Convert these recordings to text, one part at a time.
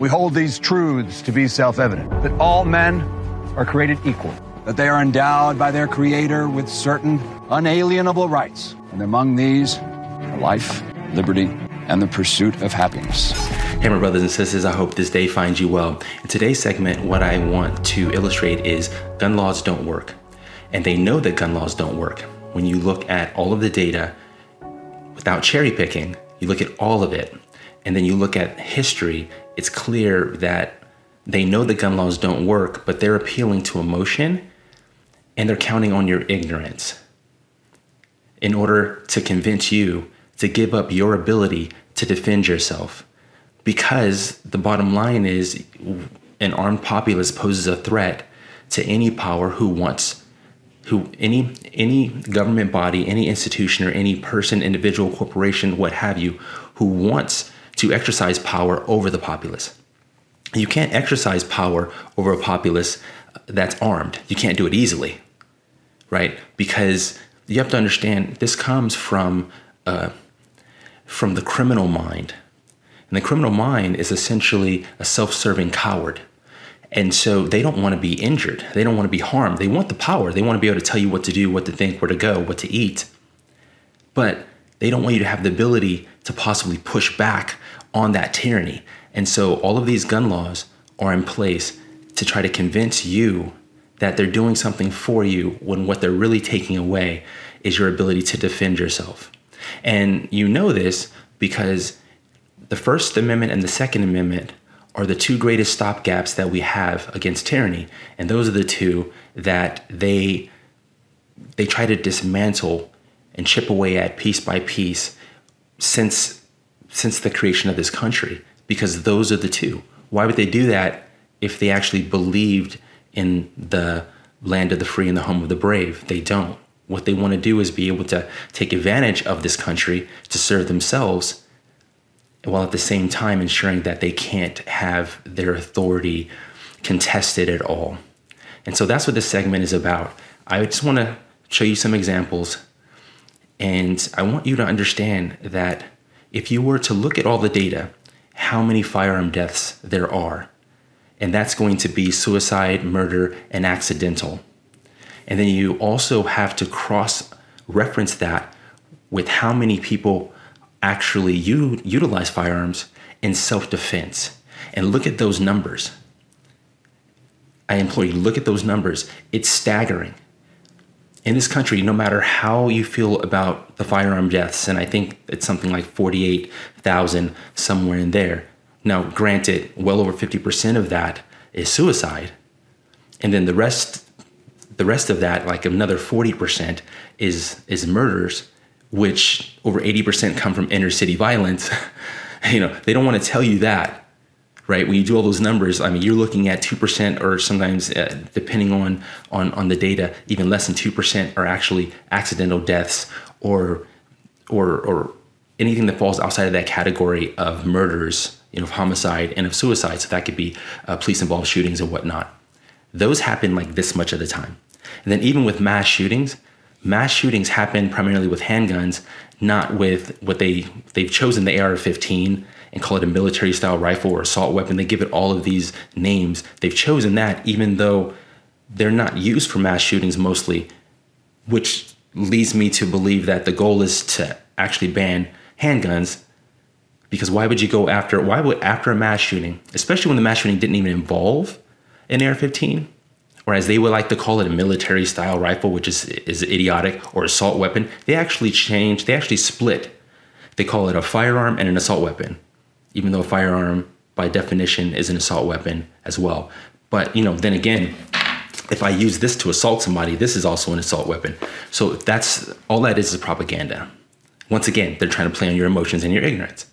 We hold these truths to be self evident that all men are created equal, that they are endowed by their Creator with certain unalienable rights, and among these are life, liberty, and the pursuit of happiness. Hey, my brothers and sisters, I hope this day finds you well. In today's segment, what I want to illustrate is gun laws don't work. And they know that gun laws don't work. When you look at all of the data without cherry picking, you look at all of it, and then you look at history, it's clear that they know the gun laws don't work, but they're appealing to emotion and they're counting on your ignorance in order to convince you to give up your ability to defend yourself. Because the bottom line is an armed populace poses a threat to any power who wants who any any government body, any institution or any person, individual, corporation, what have you, who wants to exercise power over the populace. You can't exercise power over a populace that's armed. You can't do it easily, right? Because you have to understand this comes from uh, from the criminal mind, and the criminal mind is essentially a self-serving coward. And so they don't want to be injured. They don't want to be harmed. They want the power. They want to be able to tell you what to do, what to think, where to go, what to eat. But they don't want you to have the ability to possibly push back on that tyranny. And so all of these gun laws are in place to try to convince you that they're doing something for you when what they're really taking away is your ability to defend yourself. And you know this because the First Amendment and the Second Amendment are the two greatest stopgaps that we have against tyranny. And those are the two that they they try to dismantle and chip away at piece by piece since since the creation of this country because those are the two. Why would they do that if they actually believed in the land of the free and the home of the brave? They don't. What they want to do is be able to take advantage of this country to serve themselves while at the same time ensuring that they can't have their authority contested at all. And so that's what this segment is about. I just want to show you some examples and I want you to understand that if you were to look at all the data, how many firearm deaths there are, and that's going to be suicide, murder, and accidental. And then you also have to cross reference that with how many people actually u- utilize firearms in self defense. And look at those numbers. I implore you, look at those numbers. It's staggering in this country, no matter how you feel about the firearm deaths, and I think it's something like 48,000 somewhere in there. Now, granted, well over 50% of that is suicide. And then the rest the rest of that, like another 40% is is murders, which over 80% come from inner city violence. you know, they don't want to tell you that right? When you do all those numbers, I mean, you're looking at two percent, or sometimes, uh, depending on on on the data, even less than two percent are actually accidental deaths or or or anything that falls outside of that category of murders, you know, of homicide and of suicide. So that could be uh, police involved shootings and whatnot. Those happen like this much of the time, and then even with mass shootings. Mass shootings happen primarily with handguns, not with what they they've chosen the AR-15 and call it a military style rifle or assault weapon. They give it all of these names. They've chosen that even though they're not used for mass shootings mostly, which leads me to believe that the goal is to actually ban handguns. Because why would you go after why would after a mass shooting, especially when the mass shooting didn't even involve an AR-15, or as they would like to call it, a military style rifle, which is is idiotic, or assault weapon, they actually changed, they actually split. They call it a firearm and an assault weapon even though a firearm by definition is an assault weapon as well. But you know, then again, if I use this to assault somebody, this is also an assault weapon. So that's all that is is propaganda. Once again, they're trying to play on your emotions and your ignorance.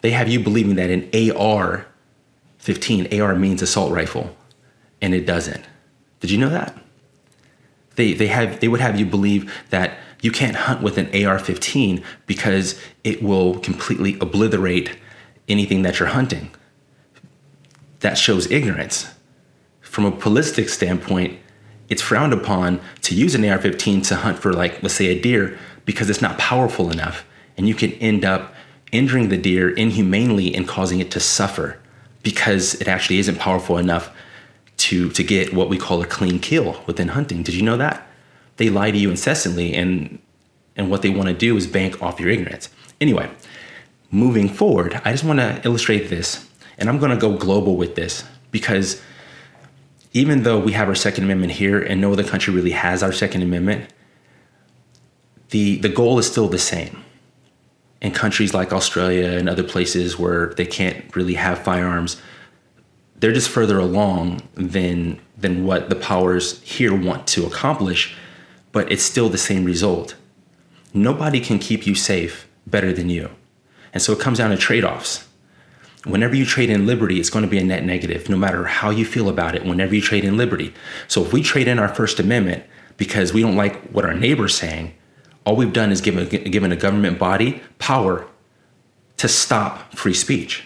They have you believing that an AR 15, AR means assault rifle, and it doesn't. Did you know that? They, they, have, they would have you believe that you can't hunt with an AR 15 because it will completely obliterate anything that you're hunting. That shows ignorance. From a ballistic standpoint, it's frowned upon to use an AR 15 to hunt for, like, let's say a deer because it's not powerful enough. And you can end up injuring the deer inhumanely and causing it to suffer because it actually isn't powerful enough to to get what we call a clean kill within hunting. Did you know that? They lie to you incessantly and and what they want to do is bank off your ignorance. Anyway, moving forward, I just want to illustrate this and I'm going to go global with this because even though we have our second amendment here and no other country really has our second amendment, the the goal is still the same. In countries like Australia and other places where they can't really have firearms, they're just further along than than what the powers here want to accomplish, but it's still the same result. Nobody can keep you safe better than you. And so it comes down to trade-offs. Whenever you trade in liberty, it's going to be a net negative, no matter how you feel about it, whenever you trade in liberty. So if we trade in our First Amendment because we don't like what our neighbor's saying, all we've done is given, given a government body power to stop free speech.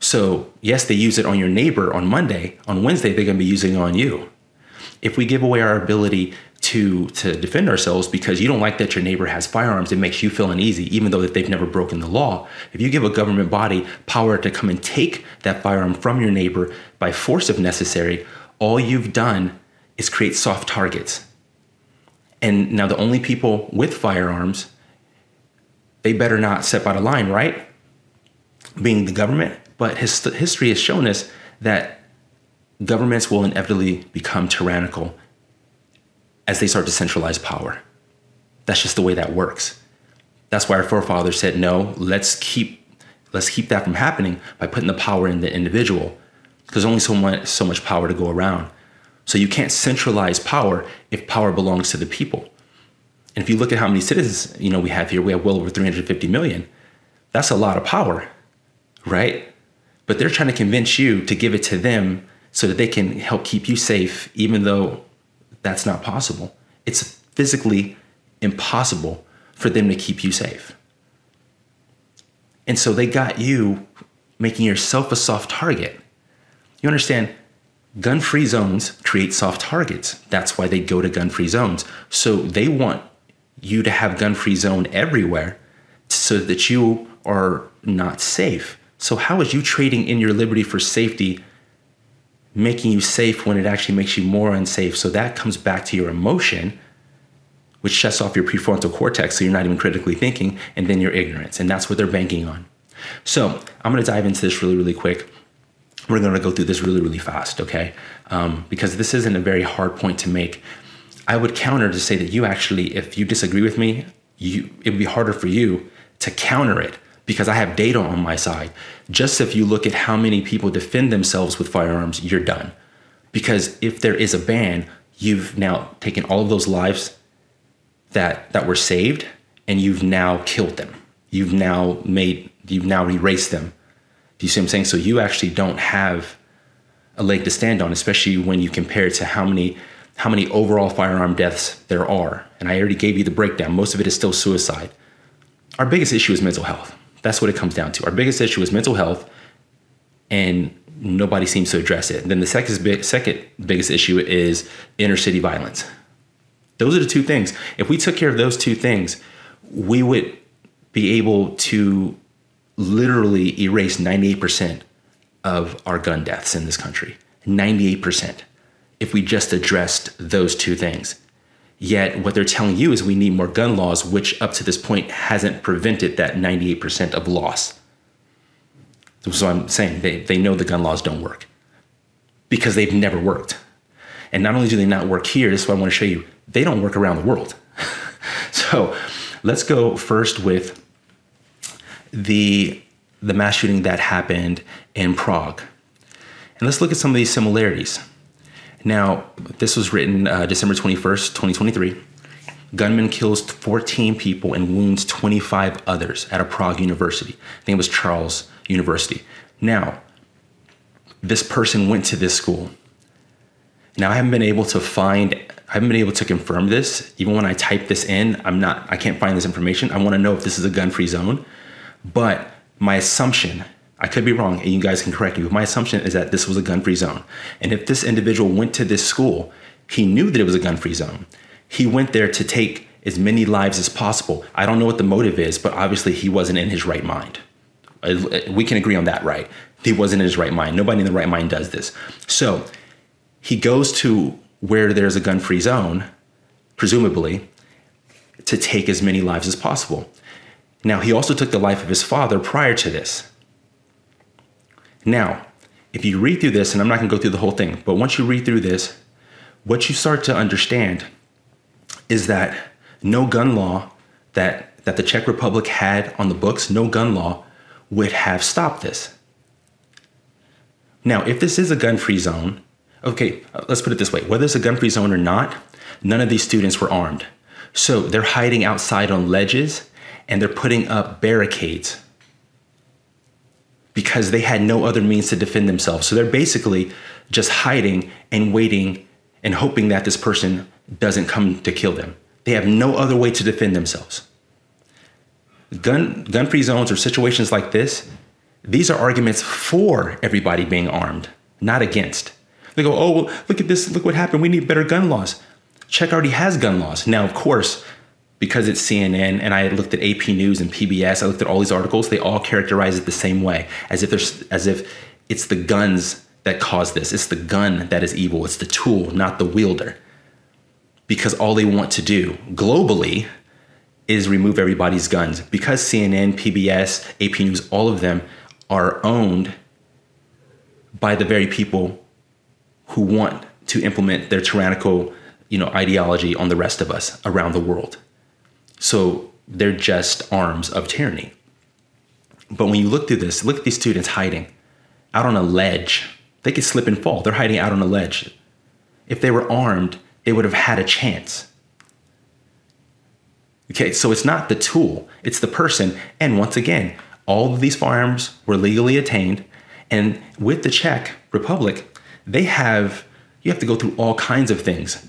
So, yes, they use it on your neighbor on Monday. On Wednesday, they're going to be using it on you. If we give away our ability to, to defend ourselves because you don't like that your neighbor has firearms, it makes you feel uneasy, even though that they've never broken the law. If you give a government body power to come and take that firearm from your neighbor by force if necessary, all you've done is create soft targets. And now the only people with firearms, they better not step out of line, right? Being the government. But his, history has shown us that governments will inevitably become tyrannical as they start to centralize power. That's just the way that works. That's why our forefathers said, no, let's keep let's keep that from happening by putting the power in the individual. Because only so much so much power to go around. So you can't centralize power if power belongs to the people. And if you look at how many citizens, you know, we have here, we have well over 350 million. That's a lot of power, right? But they're trying to convince you to give it to them so that they can help keep you safe, even though that's not possible. It's physically impossible for them to keep you safe. And so they got you making yourself a soft target. You understand? Gun free zones create soft targets. That's why they go to gun free zones. So they want you to have gun free zone everywhere so that you are not safe. So, how is you trading in your liberty for safety making you safe when it actually makes you more unsafe? So, that comes back to your emotion, which shuts off your prefrontal cortex. So, you're not even critically thinking, and then your ignorance. And that's what they're banking on. So, I'm going to dive into this really, really quick. We're going to go through this really, really fast, okay? Um, because this isn't a very hard point to make. I would counter to say that you actually, if you disagree with me, you it would be harder for you to counter it because I have data on my side. Just if you look at how many people defend themselves with firearms, you're done. Because if there is a ban, you've now taken all of those lives that that were saved and you've now killed them. You've now made you've now erased them. Do you see what I'm saying? So you actually don't have a leg to stand on, especially when you compare it to how many how many overall firearm deaths there are. And I already gave you the breakdown. Most of it is still suicide. Our biggest issue is mental health. That's what it comes down to. Our biggest issue is mental health, and nobody seems to address it. then the second, big, second biggest issue is inner city violence. Those are the two things. If we took care of those two things, we would be able to literally erase 98% of our gun deaths in this country. 98% if we just addressed those two things. Yet, what they're telling you is we need more gun laws, which up to this point hasn't prevented that 98% of loss. So I'm saying they, they know the gun laws don't work because they've never worked. And not only do they not work here, this is what I want to show you, they don't work around the world. so let's go first with the, the mass shooting that happened in Prague. And let's look at some of these similarities. Now, this was written uh, December 21st, 2023. Gunman kills 14 people and wounds 25 others at a Prague university. I think it was Charles University. Now, this person went to this school. Now, I haven't been able to find, I haven't been able to confirm this. Even when I type this in, I'm not, I can't find this information. I want to know if this is a gun free zone. But my assumption I could be wrong, and you guys can correct me, but my assumption is that this was a gun free zone. And if this individual went to this school, he knew that it was a gun free zone. He went there to take as many lives as possible. I don't know what the motive is, but obviously he wasn't in his right mind. Uh, we can agree on that, right? he wasn't in his right mind. Nobody in the right mind does this. So he goes to where there's a gun free zone, presumably, to take as many lives as possible. Now, he also took the life of his father prior to this. Now, if you read through this, and I'm not going to go through the whole thing, but once you read through this, what you start to understand is that no gun law that, that the Czech Republic had on the books, no gun law would have stopped this. Now, if this is a gun free zone, okay, uh, let's put it this way whether it's a gun free zone or not, none of these students were armed. So they're hiding outside on ledges and they're putting up barricades because they had no other means to defend themselves. So they're basically just hiding and waiting and hoping that this person doesn't come to kill them. They have no other way to defend themselves. Gun gun free zones or situations like this, these are arguments for everybody being armed, not against. They go, oh, well, look at this, look what happened. We need better gun laws. Czech already has gun laws. Now, of course, because it's CNN and I looked at AP News and PBS, I looked at all these articles, they all characterize it the same way, as if there's as if it's the guns that cause this. It's the gun that is evil. It's the tool, not the wielder. Because all they want to do globally is remove everybody's guns. Because CNN, PBS, AP News, all of them are owned by the very people who want to implement their tyrannical, you know, ideology on the rest of us around the world. So they're just arms of tyranny. But when you look through this, look at these students hiding out on a ledge. They could slip and fall. They're hiding out on a ledge. If they were armed, they would have had a chance. Okay, so it's not the tool, it's the person. And once again, all of these firearms were legally attained. And with the Czech Republic, they have, you have to go through all kinds of things.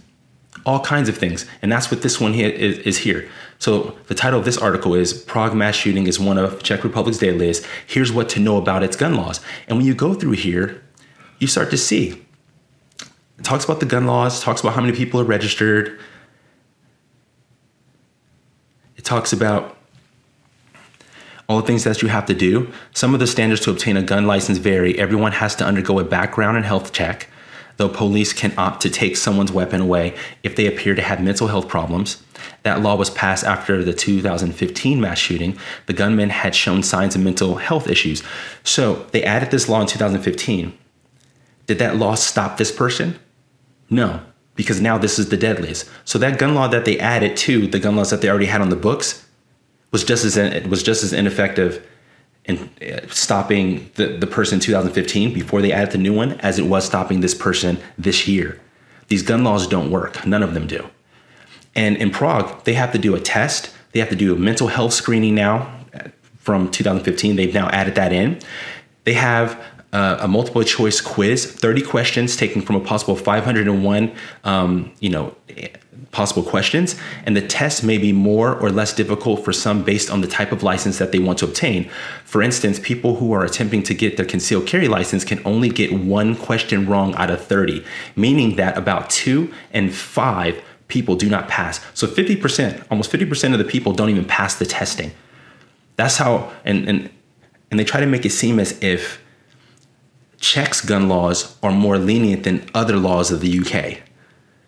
All kinds of things. And that's what this one here is, is here. So the title of this article is Prague Mass Shooting is one of Czech Republic's dailies. Here's what to know about its gun laws. And when you go through here, you start to see. It talks about the gun laws, talks about how many people are registered. It talks about all the things that you have to do. Some of the standards to obtain a gun license vary. Everyone has to undergo a background and health check, though police can opt to take someone's weapon away if they appear to have mental health problems. That law was passed after the 2015 mass shooting. The gunman had shown signs of mental health issues. So they added this law in 2015. Did that law stop this person? No, because now this is the deadliest. So that gun law that they added to the gun laws that they already had on the books was just as it was just as ineffective in uh, stopping the, the person in 2015 before they added the new one as it was stopping this person this year. These gun laws don't work. None of them do. And in Prague, they have to do a test. They have to do a mental health screening now from 2015. They've now added that in. They have uh, a multiple choice quiz, 30 questions taken from a possible 501, um, you know, possible questions. And the test may be more or less difficult for some based on the type of license that they want to obtain. For instance, people who are attempting to get their concealed carry license can only get one question wrong out of 30, meaning that about two and five people do not pass. So 50%, almost 50% of the people don't even pass the testing. That's how, and, and, and they try to make it seem as if Czech's gun laws are more lenient than other laws of the UK.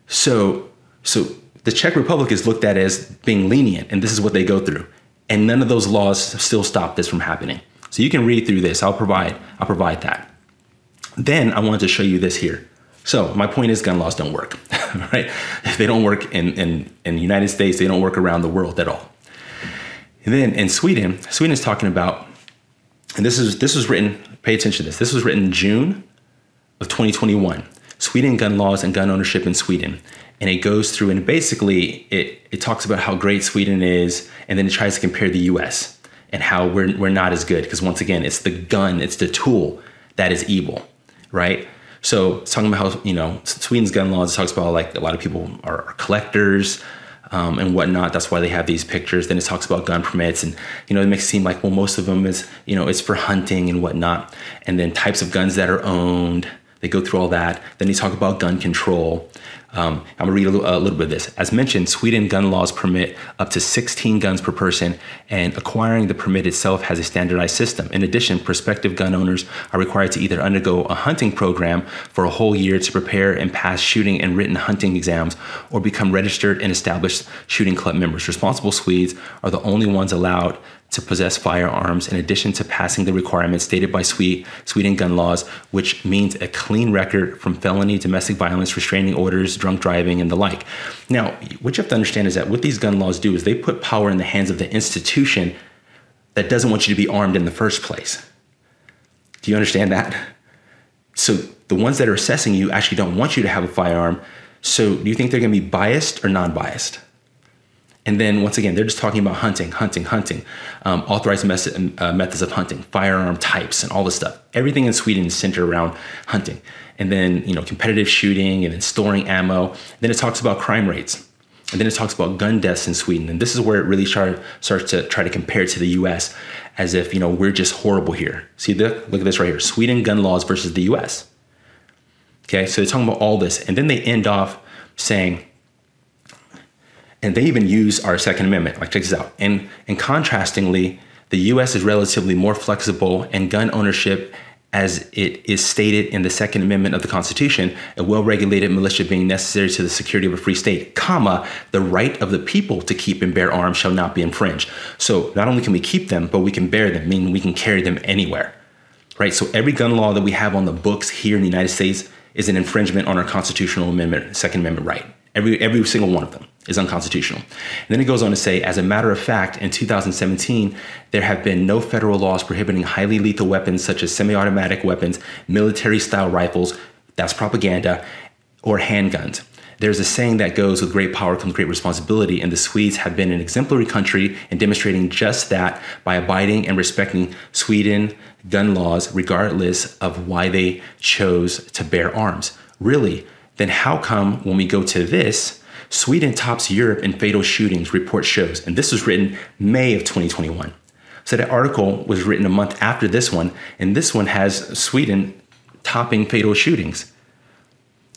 So, so the Czech Republic is looked at as being lenient, and this is what they go through. And none of those laws still stop this from happening. So you can read through this. I'll provide, I'll provide that. Then I wanted to show you this here. So my point is gun laws don't work, right? They don't work in, in, in the United States, they don't work around the world at all. And then in Sweden, Sweden is talking about, and this is this was written, pay attention to this. This was written June of 2021. Sweden gun laws and gun ownership in Sweden. And it goes through and basically it, it talks about how great Sweden is, and then it tries to compare the US and how we're, we're not as good. Because once again, it's the gun, it's the tool that is evil, right? So it's talking about how you know Sweden's gun laws it talks about like a lot of people are, are collectors um, and whatnot. That's why they have these pictures. Then it talks about gun permits, and you know it makes it seem like well most of them is you know it's for hunting and whatnot. And then types of guns that are owned. They go through all that. Then they talk about gun control. Um, I'm gonna read a little, a little, bit of this. As mentioned, Sweden gun laws permit up to 16 guns per person, and acquiring the permit itself has a standardized system. In addition, prospective gun owners are required to either undergo a hunting program for a whole year to prepare and pass shooting and written hunting exams, or become registered and established shooting club members. Responsible Swedes are the only ones allowed to possess firearms in addition to passing the requirements stated by Sweden gun laws, which means a clean record from felony, domestic violence, restraining orders, drunk driving, and the like. Now, what you have to understand is that what these gun laws do is they put power in the hands of the institution that doesn't want you to be armed in the first place. Do you understand that? So the ones that are assessing you actually don't want you to have a firearm. So do you think they're going to be biased or non biased? And then once again, they're just talking about hunting, hunting, hunting, um, authorized mes- uh, methods of hunting, firearm types, and all this stuff. Everything in Sweden is centered around hunting. And then, you know, competitive shooting and then storing ammo. Then it talks about crime rates. And then it talks about gun deaths in Sweden. And this is where it really start, starts to try to compare to the US as if, you know, we're just horrible here. See, the, look at this right here Sweden gun laws versus the US. Okay, so they're talking about all this. And then they end off saying, and they even use our Second Amendment. Like, check this out. And, and contrastingly, the US is relatively more flexible and gun ownership as it is stated in the Second Amendment of the Constitution, a well-regulated militia being necessary to the security of a free state, comma, the right of the people to keep and bear arms shall not be infringed. So not only can we keep them, but we can bear them, meaning we can carry them anywhere. Right? So every gun law that we have on the books here in the United States is an infringement on our constitutional amendment, Second Amendment right. Every, every single one of them is unconstitutional. And then it goes on to say, as a matter of fact, in 2017, there have been no federal laws prohibiting highly lethal weapons such as semi automatic weapons, military style rifles, that's propaganda, or handguns. There's a saying that goes with great power comes great responsibility, and the Swedes have been an exemplary country in demonstrating just that by abiding and respecting Sweden gun laws, regardless of why they chose to bear arms. Really, then how come when we go to this, Sweden tops Europe in fatal shootings, report shows. And this was written May of 2021. So that article was written a month after this one, and this one has Sweden topping fatal shootings.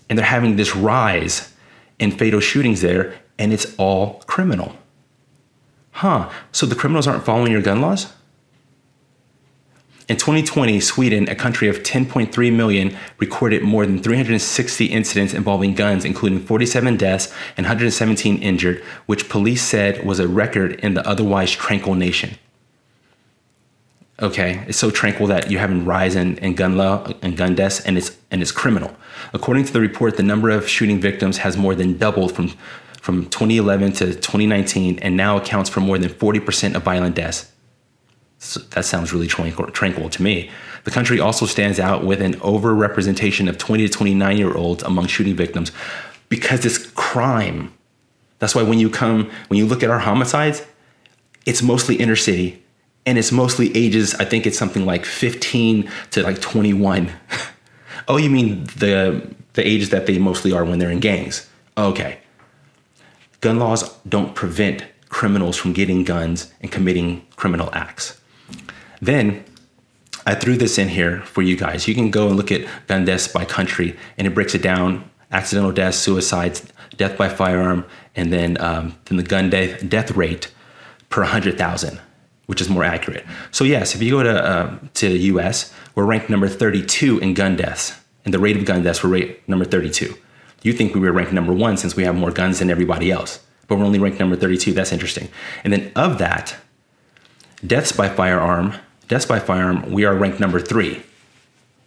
And they're having this rise in fatal shootings there, and it's all criminal. Huh, so the criminals aren't following your gun laws? In 2020, Sweden, a country of 10.3 million, recorded more than 360 incidents involving guns, including 47 deaths and 117 injured, which police said was a record in the otherwise tranquil nation. Okay, it's so tranquil that you're having rise in, in gun law and gun deaths, and it's and it's criminal. According to the report, the number of shooting victims has more than doubled from from 2011 to 2019, and now accounts for more than 40% of violent deaths that sounds really tranquil, tranquil to me. The country also stands out with an overrepresentation of 20 to 29 year olds among shooting victims because it's crime. That's why when you come, when you look at our homicides, it's mostly inner city and it's mostly ages, I think it's something like 15 to like 21. oh, you mean the, the ages that they mostly are when they're in gangs? Okay. Gun laws don't prevent criminals from getting guns and committing criminal acts. Then I threw this in here for you guys. You can go and look at gun deaths by country, and it breaks it down: accidental deaths, suicides, death by firearm, and then um, then the gun death death rate per hundred thousand, which is more accurate. So yes, if you go to uh, to the U.S., we're ranked number 32 in gun deaths, and the rate of gun deaths we're ranked number 32. You think we were ranked number one since we have more guns than everybody else, but we're only ranked number 32. That's interesting. And then of that, deaths by firearm deaths by firearm, we are ranked number three.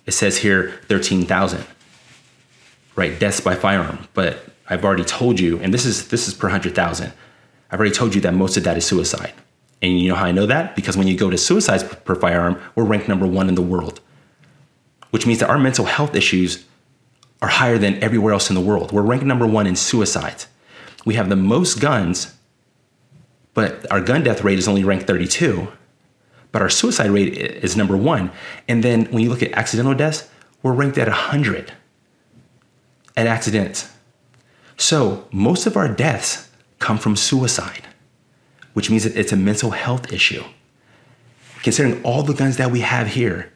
It says here 13,000, right? Deaths by firearm. But I've already told you, and this is this is per 100,000. I've already told you that most of that is suicide. And you know how I know that? Because when you go to suicides per firearm, we're ranked number one in the world, which means that our mental health issues are higher than everywhere else in the world. We're ranked number one in suicides. We have the most guns, but our gun death rate is only ranked 32 but our suicide rate is number one. And then when you look at accidental deaths, we're ranked at 100 at accidents. So most of our deaths come from suicide, which means that it's a mental health issue. Considering all the guns that we have here,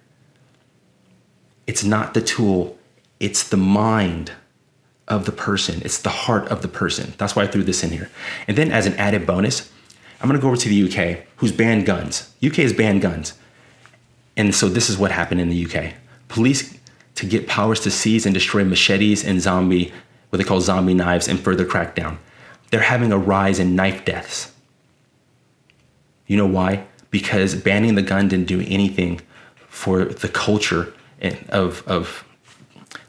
it's not the tool, it's the mind of the person. It's the heart of the person. That's why I threw this in here. And then as an added bonus, I'm gonna go over to the UK, who's banned guns. UK has banned guns. And so this is what happened in the UK. Police to get powers to seize and destroy machetes and zombie, what they call zombie knives, and further crackdown. They're having a rise in knife deaths. You know why? Because banning the gun didn't do anything for the culture of, of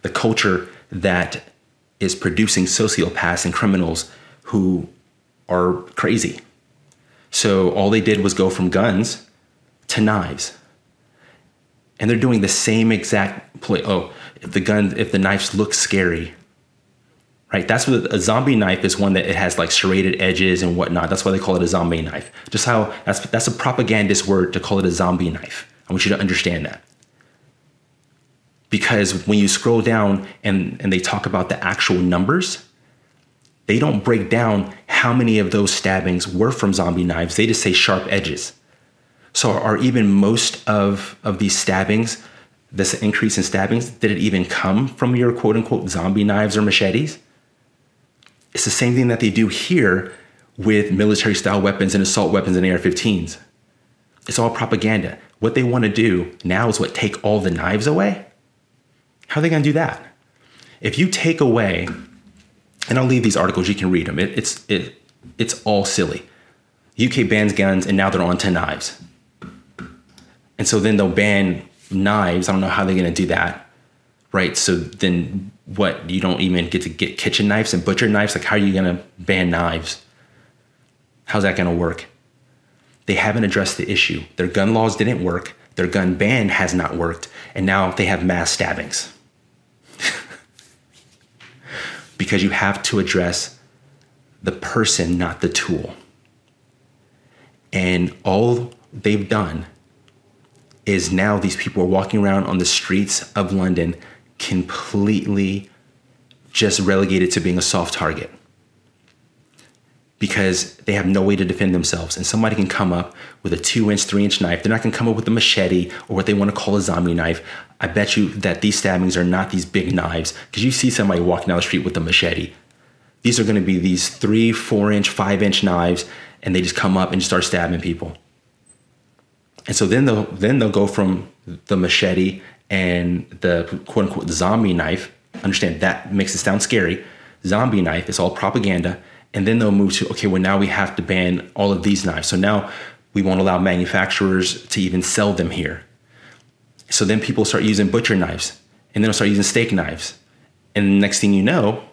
the culture that is producing sociopaths and criminals who are crazy. So all they did was go from guns to knives. And they're doing the same exact play. Oh, if the gun, if the knives look scary, right? That's what a zombie knife is one that it has like serrated edges and whatnot. That's why they call it a zombie knife. Just how that's that's a propagandist word to call it a zombie knife. I want you to understand that because when you scroll down and, and they talk about the actual numbers, they don't break down how many of those stabbings were from zombie knives. They just say sharp edges. So, are even most of, of these stabbings, this increase in stabbings, did it even come from your quote unquote zombie knives or machetes? It's the same thing that they do here with military style weapons and assault weapons and AR 15s. It's all propaganda. What they want to do now is what take all the knives away how are they going to do that? If you take away, and I'll leave these articles, you can read them. It, it's it, it's all silly. UK bans guns, and now they're on to knives. And so then they'll ban knives. I don't know how they're going to do that, right? So then what? You don't even get to get kitchen knives and butcher knives. Like, how are you going to ban knives? How's that going to work? They haven't addressed the issue. Their gun laws didn't work. Their gun ban has not worked. And now they have mass stabbings. Because you have to address the person, not the tool. And all they've done is now these people are walking around on the streets of London completely just relegated to being a soft target because they have no way to defend themselves. And somebody can come up with a two inch, three inch knife. They're not gonna come up with a machete or what they wanna call a zombie knife. I bet you that these stabbings are not these big knives because you see somebody walking down the street with a machete. These are gonna be these three, four inch, five inch knives, and they just come up and start stabbing people. And so then they'll then they'll go from the machete and the quote unquote zombie knife. Understand that makes it sound scary. Zombie knife is all propaganda and then they'll move to, okay, well, now we have to ban all of these knives. So now we won't allow manufacturers to even sell them here. So then people start using butcher knives and then they'll start using steak knives. And the next thing you know,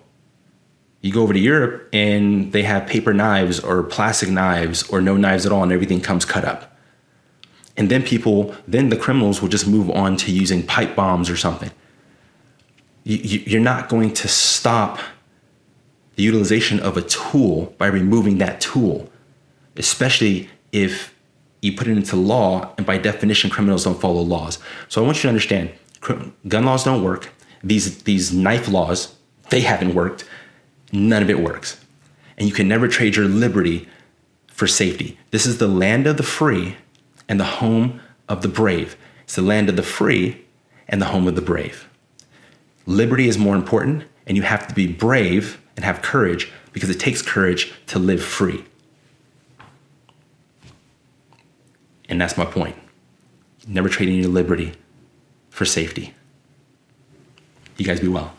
you go over to Europe and they have paper knives or plastic knives or no knives at all, and everything comes cut up. And then people, then the criminals will just move on to using pipe bombs or something. You're not going to stop the utilization of a tool by removing that tool, especially if you put it into law and by definition criminals don't follow laws. So I want you to understand gun laws don't work. These these knife laws, they haven't worked. None of it works. And you can never trade your liberty for safety. This is the land of the free and the home of the brave. It's the land of the free and the home of the brave. Liberty is more important, and you have to be brave and have courage because it takes courage to live free. And that's my point. Never trading your liberty for safety. You guys be well.